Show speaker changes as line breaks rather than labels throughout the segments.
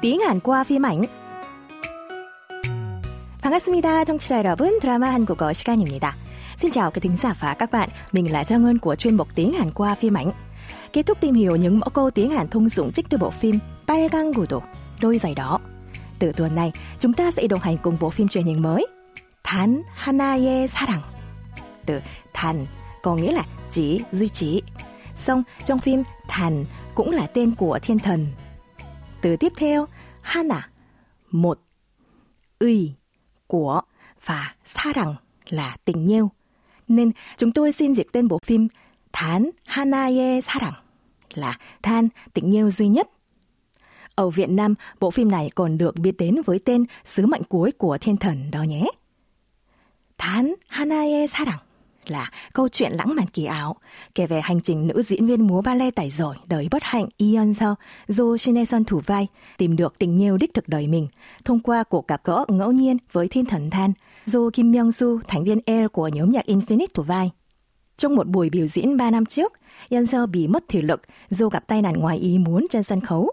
tiếng Hàn qua phim ảnh. 반갑습니다, 청취자 여러분. 드라마 한국어 시간입니다. Xin chào quý thính giả và các bạn. Mình là Trang Ngân của chuyên mục tiếng Hàn qua phim ảnh. Kết thúc tìm hiểu những mẫu câu tiếng Hàn thông dụng trích từ bộ phim 빨간 구두, đôi giày đỏ. Từ tuần này, chúng ta sẽ đồng hành cùng bộ phim truyền hình mới 단 하나의 사랑. Từ 단 có nghĩa là chỉ, duy trì. Xong, trong phim Thần cũng là tên của thiên thần. Từ tiếp theo, hana, một, uy, của và 사랑 là tình yêu. Nên chúng tôi xin dịch tên bộ phim Thán Hanaye Sarang là than tình yêu duy nhất. Ở Việt Nam, bộ phim này còn được biết đến với tên Sứ mệnh cuối của thiên thần đó nhé. Thán Hanaye Sarang là câu chuyện lãng mạn kỳ ảo, kể về hành trình nữ diễn viên múa ballet tài giỏi đời bất hạnh Ion Seo do Shin thủ vai tìm được tình yêu đích thực đời mình thông qua cuộc gặp gỡ ngẫu nhiên với thiên thần than do Kim Myung Soo, thành viên L của nhóm nhạc Infinite thủ vai. Trong một buổi biểu diễn 3 năm trước, Yeon Seo bị mất thể lực do gặp tai nạn ngoài ý muốn trên sân khấu.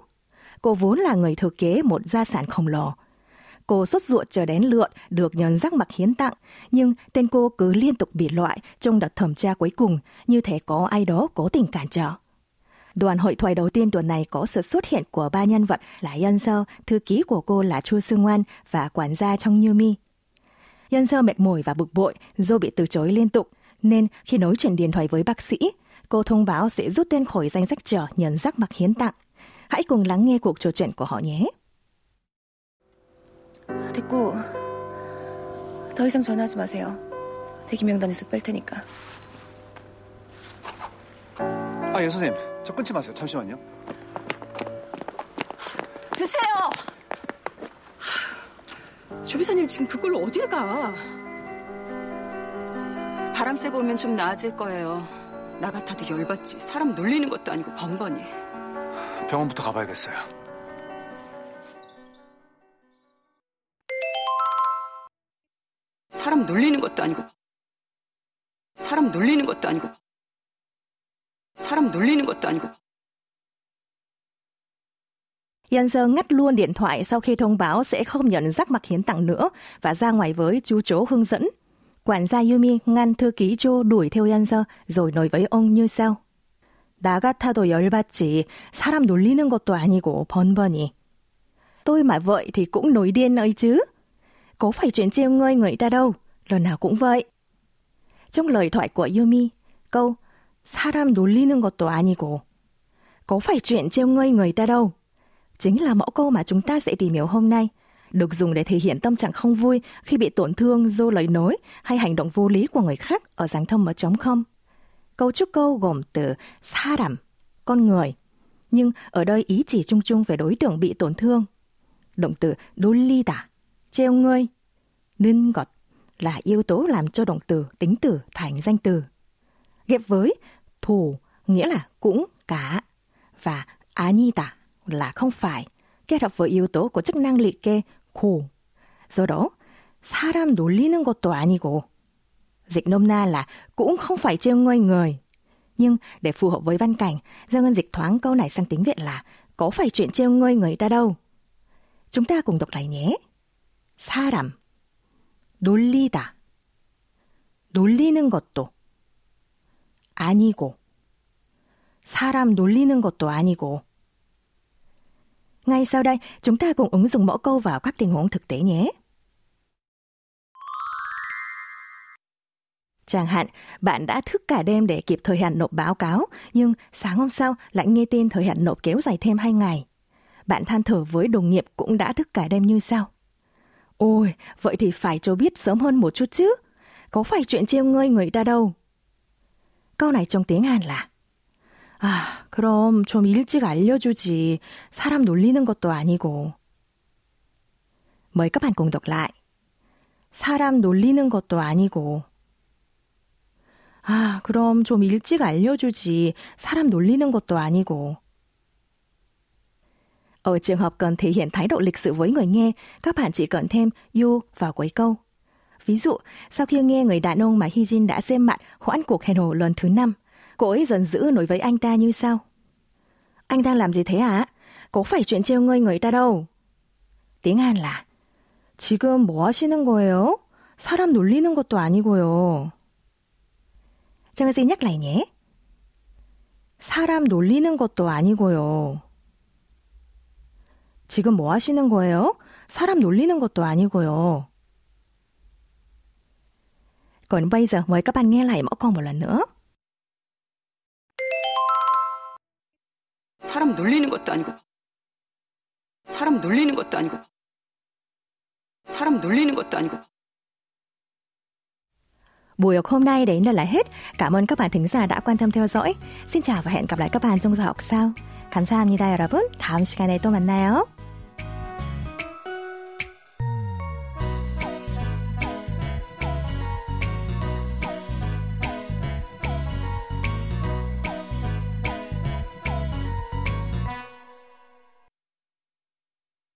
Cô vốn là người thừa kế một gia sản khổng lồ, Cô sốt ruột chờ đến lượt được nhận rắc mặc hiến tặng, nhưng tên cô cứ liên tục bị loại trong đợt thẩm tra cuối cùng, như thể có ai đó cố tình cản trở. Đoàn hội thoại đầu tiên tuần này có sự xuất hiện của ba nhân vật là Yan Seo, thư ký của cô là Chu Sương Ngoan và quản gia trong Như Mi. Yan Seo mệt mỏi và bực bội do bị từ chối liên tục, nên khi nói chuyện điện thoại với bác sĩ, cô thông báo sẽ rút tên khỏi danh sách chờ nhận rắc mặc hiến tặng. Hãy cùng lắng nghe cuộc trò chuyện của họ nhé.
됐고 더 이상 전화하지 마세요. 대기 명단에서 뺄 테니까.
아, 예, 선생님. 저 끊지 마세요. 잠시만요.
드세요! 조비서님 지금 그걸로 어딜 가? 바람 쐬고 오면 좀 나아질 거예요. 나 같아도 열받지. 사람 놀리는 것도 아니고 번번이.
병원부터 가봐야겠어요.
사람 놀리는 것도 아니고 사람 놀리는 것도 아니고 사람 놀리는 것도 아니고
Yan Sơ ngắt luôn điện thoại sau khi thông báo sẽ không nhận rắc mặc hiến tặng nữa và ra ngoài với chú chó hướng dẫn. Quản gia Yumi ngăn thư ký Cho đuổi theo Yan Sơ rồi nói với ông như sau. 나 같아도 열받지. 사람 놀리는 것도 아니고 번번이. Tôi mà vậy thì cũng nổi điên ấy chứ. Có phải chuyện trêu ngươi người ta đâu, lần nào cũng vậy. Trong lời thoại của Yumi, câu 사람 놀리는 것도 아니고 có phải chuyện trêu ngươi người ta đâu chính là mẫu câu mà chúng ta sẽ tìm hiểu hôm nay được dùng để thể hiện tâm trạng không vui khi bị tổn thương do lời nói hay hành động vô lý của người khác ở dáng thông ở trống không. Câu trúc câu gồm từ 사람, con người, nhưng ở đây ý chỉ chung chung về đối tượng bị tổn thương. Động từ 놀리다, treo ngươi. Nên gọt là yếu tố làm cho động từ tính từ thành danh từ. Ghép với thủ nghĩa là cũng cả và 아니다 là không phải kết hợp với yếu tố của chức năng liệt kê 고. Do đó, 사람 놀리는 것도 아니고 dịch nôm na là cũng không phải trêu ngươi người. Nhưng để phù hợp với văn cảnh, Giang Ngân dịch thoáng câu này sang tiếng Việt là có phải chuyện trêu ngươi người ta đâu. Chúng ta cùng đọc lại nhé. 사람, 놀리다, 놀리는 것도 아니고, 사람 놀리는 것도 아니고. Ngay sau đây, chúng ta cùng ứng dụng mẫu câu vào các tình huống thực tế nhé. Chẳng hạn, bạn đã thức cả đêm để kịp thời hạn nộp báo cáo, nhưng sáng hôm sau lại nghe tin thời hạn nộp kéo dài thêm 2 ngày. Bạn than thở với đồng nghiệp cũng đã thức cả đêm như sau. Ôi, vậy thì phải cho biết sớm hơn một chút chứ. Có phải chuyện trêu ngươi người ta đâu. câu này trong tiếng Hàn là 아, 그럼 좀 일찍 알려주지. 사람 놀리는 것도 아니고. Mời các bạn cùng đọc lại. 사람 놀리는 것도 아니고. 아, 그럼 좀 일찍 알려주지. 사람 놀리는 것도 아니고. Ở trường hợp cần thể hiện thái độ lịch sự với người nghe, các bạn chỉ cần thêm you vào cuối câu. Ví dụ, sau khi nghe người đàn ông mà Hyjin đã xem mặt hoãn cuộc hẹn hò lần thứ năm, cô ấy dần dữ nói với anh ta như sau. Anh đang làm gì thế hả? Có phải chuyện trêu ngươi người ta đâu. tiếng Hàn là 지금 뭐 하시는 거예요? 사람 놀리는 것도 아니고요. 정은 씨 nhắc lại nhé. 사람 놀리는 것도 아니고요. 지금 뭐 하시는 거예요? 사람 놀리는 것도 아니고요. Còn bây giờ mời các bạn nghe lại mẫu câu một lần nữa.
사람 놀리는 것도 아니고 사람 놀리는 것도 아니고 사람 놀리는 것도 아니고
Buổi học hôm nay đến đây là hết. Cảm ơn các bạn thính giả đã quan tâm theo dõi. Xin chào và hẹn gặp lại các bạn trong giờ học sau. 감사합니다, 여러분. 다음 시간에 또 만나요.